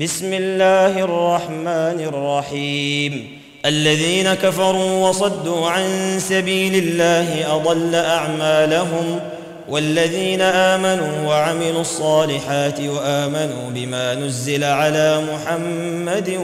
بسم الله الرحمن الرحيم. الذين كفروا وصدوا عن سبيل الله أضل أعمالهم والذين آمنوا وعملوا الصالحات وآمنوا بما نزل على محمد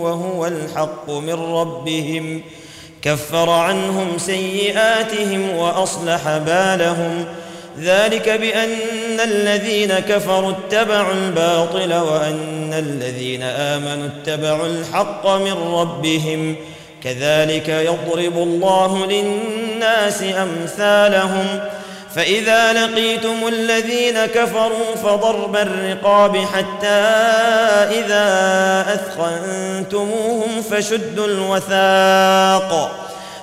وهو الحق من ربهم كفر عنهم سيئاتهم وأصلح بالهم. ذلك بأن الذين كفروا اتبعوا الباطل وأن الذين آمنوا اتبعوا الحق من ربهم كذلك يضرب الله للناس أمثالهم فإذا لقيتم الذين كفروا فضرب الرقاب حتى إذا أثخنتموهم فشدوا الوثاق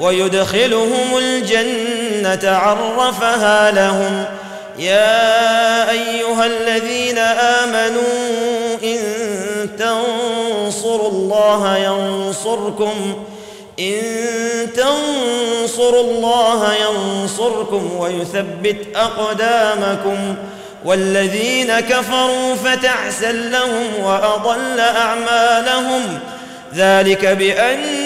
ويدخلهم الجنة عرفها لهم. يا أيها الذين آمنوا إن تنصروا الله ينصركم إن تنصروا الله ينصركم ويثبت أقدامكم. والذين كفروا فتعسا لهم وأضل أعمالهم. ذلك بانهم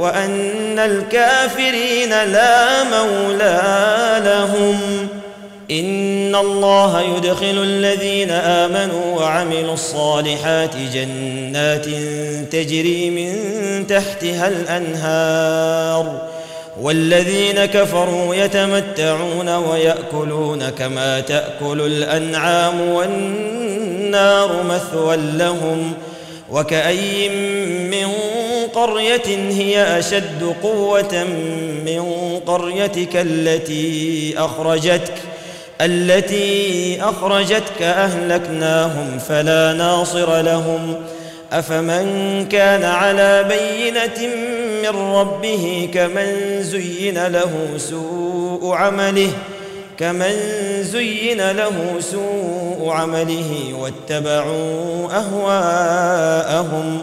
وأن الكافرين لا مولى لهم. إن الله يدخل الذين آمنوا وعملوا الصالحات جنات تجري من تحتها الأنهار. والذين كفروا يتمتعون ويأكلون كما تأكل الأنعام والنار مثوى لهم. وكأي من قرية هي أشد قوة من قريتك التي أخرجتك التي أخرجتك أهلكناهم فلا ناصر لهم. أفمن كان على بينة من ربه كمن زين له سوء عمله كمن زين له سوء عمله واتبعوا أهواءهم.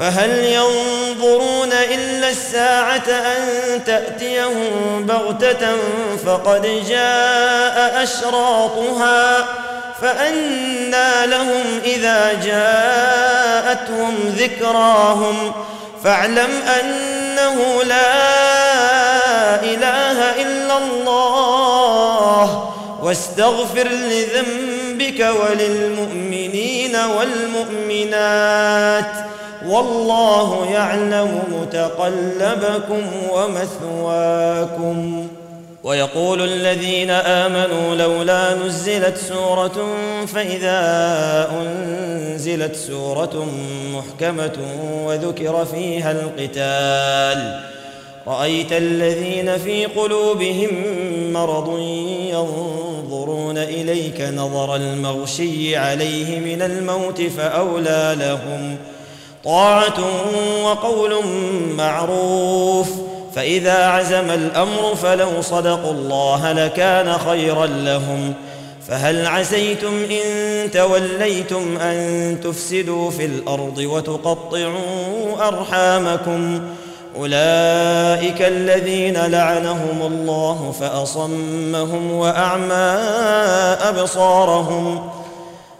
فهل ينظرون إلا الساعة أن تأتيهم بغتة فقد جاء أشراطها فانى لهم إذا جاءتهم ذكراهم فاعلم أنه لا إله إلا الله واستغفر لذنبك بك وللمؤمنين والمؤمنات والله يعلم متقلبكم ومثواكم. ويقول الذين آمنوا لولا نزلت سورة فإذا أنزلت سورة محكمة وذكر فيها القتال. رأيت الذين في قلوبهم مرض ينظرون إليك نظر المغشي عليه من الموت فأولى لهم. طاعة وقول معروف. فإذا عزم الأمر فلو صدقوا الله لكان خيرا لهم. فهل عسيتم إن توليتم أن تفسدوا في الأرض وتقطعوا أرحامكم؟ أولئك الذين لعنهم الله فأصمهم وأعمى أبصارهم.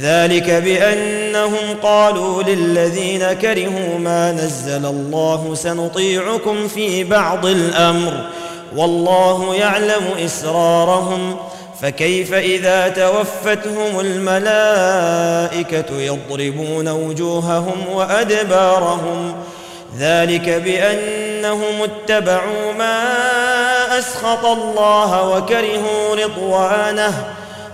ذلك بأنهم قالوا للذين كرهوا ما نزل الله سنطيعكم في بعض الأمر والله يعلم إسرارهم فكيف إذا توفتهم الملائكة يضربون وجوههم وأدبارهم ذلك بأنهم اتبعوا ما أسخط الله وكرهوا رضوانه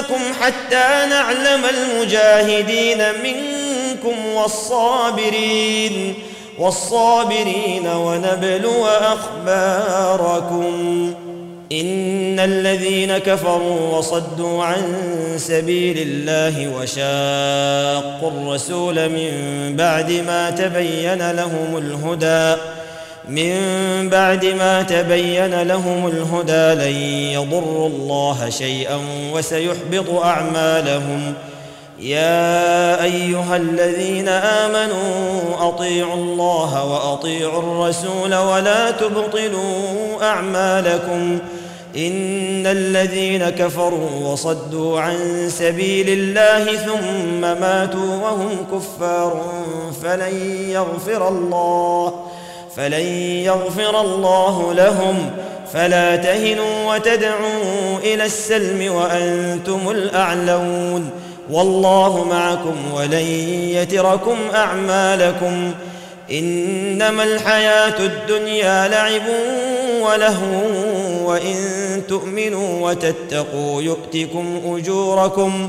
ولنبلونكم حتى نعلم المجاهدين منكم والصابرين والصابرين ونبلو أخباركم. إن الذين كفروا وصدوا عن سبيل الله وشاقوا الرسول من بعد ما تبين لهم الهدى من بعد ما تبين لهم الهدى لن يضروا الله شيئا وسيحبط أعمالهم. يا أيها الذين آمنوا أطيعوا الله وأطيعوا الرسول ولا تبطلوا أعمالكم. إن الذين كفروا وصدوا عن سبيل الله ثم ماتوا وهم كفار فلن يغفر الله. فلن يغفر الله لهم. فلا تهنوا وتدعوا إلى السلم وأنتم الأعلون. والله معكم ولن يتركم أعمالكم. إنما الحياة الدنيا لعب ولهو. وإن تؤمنوا وتتقوا يؤتكم أجوركم.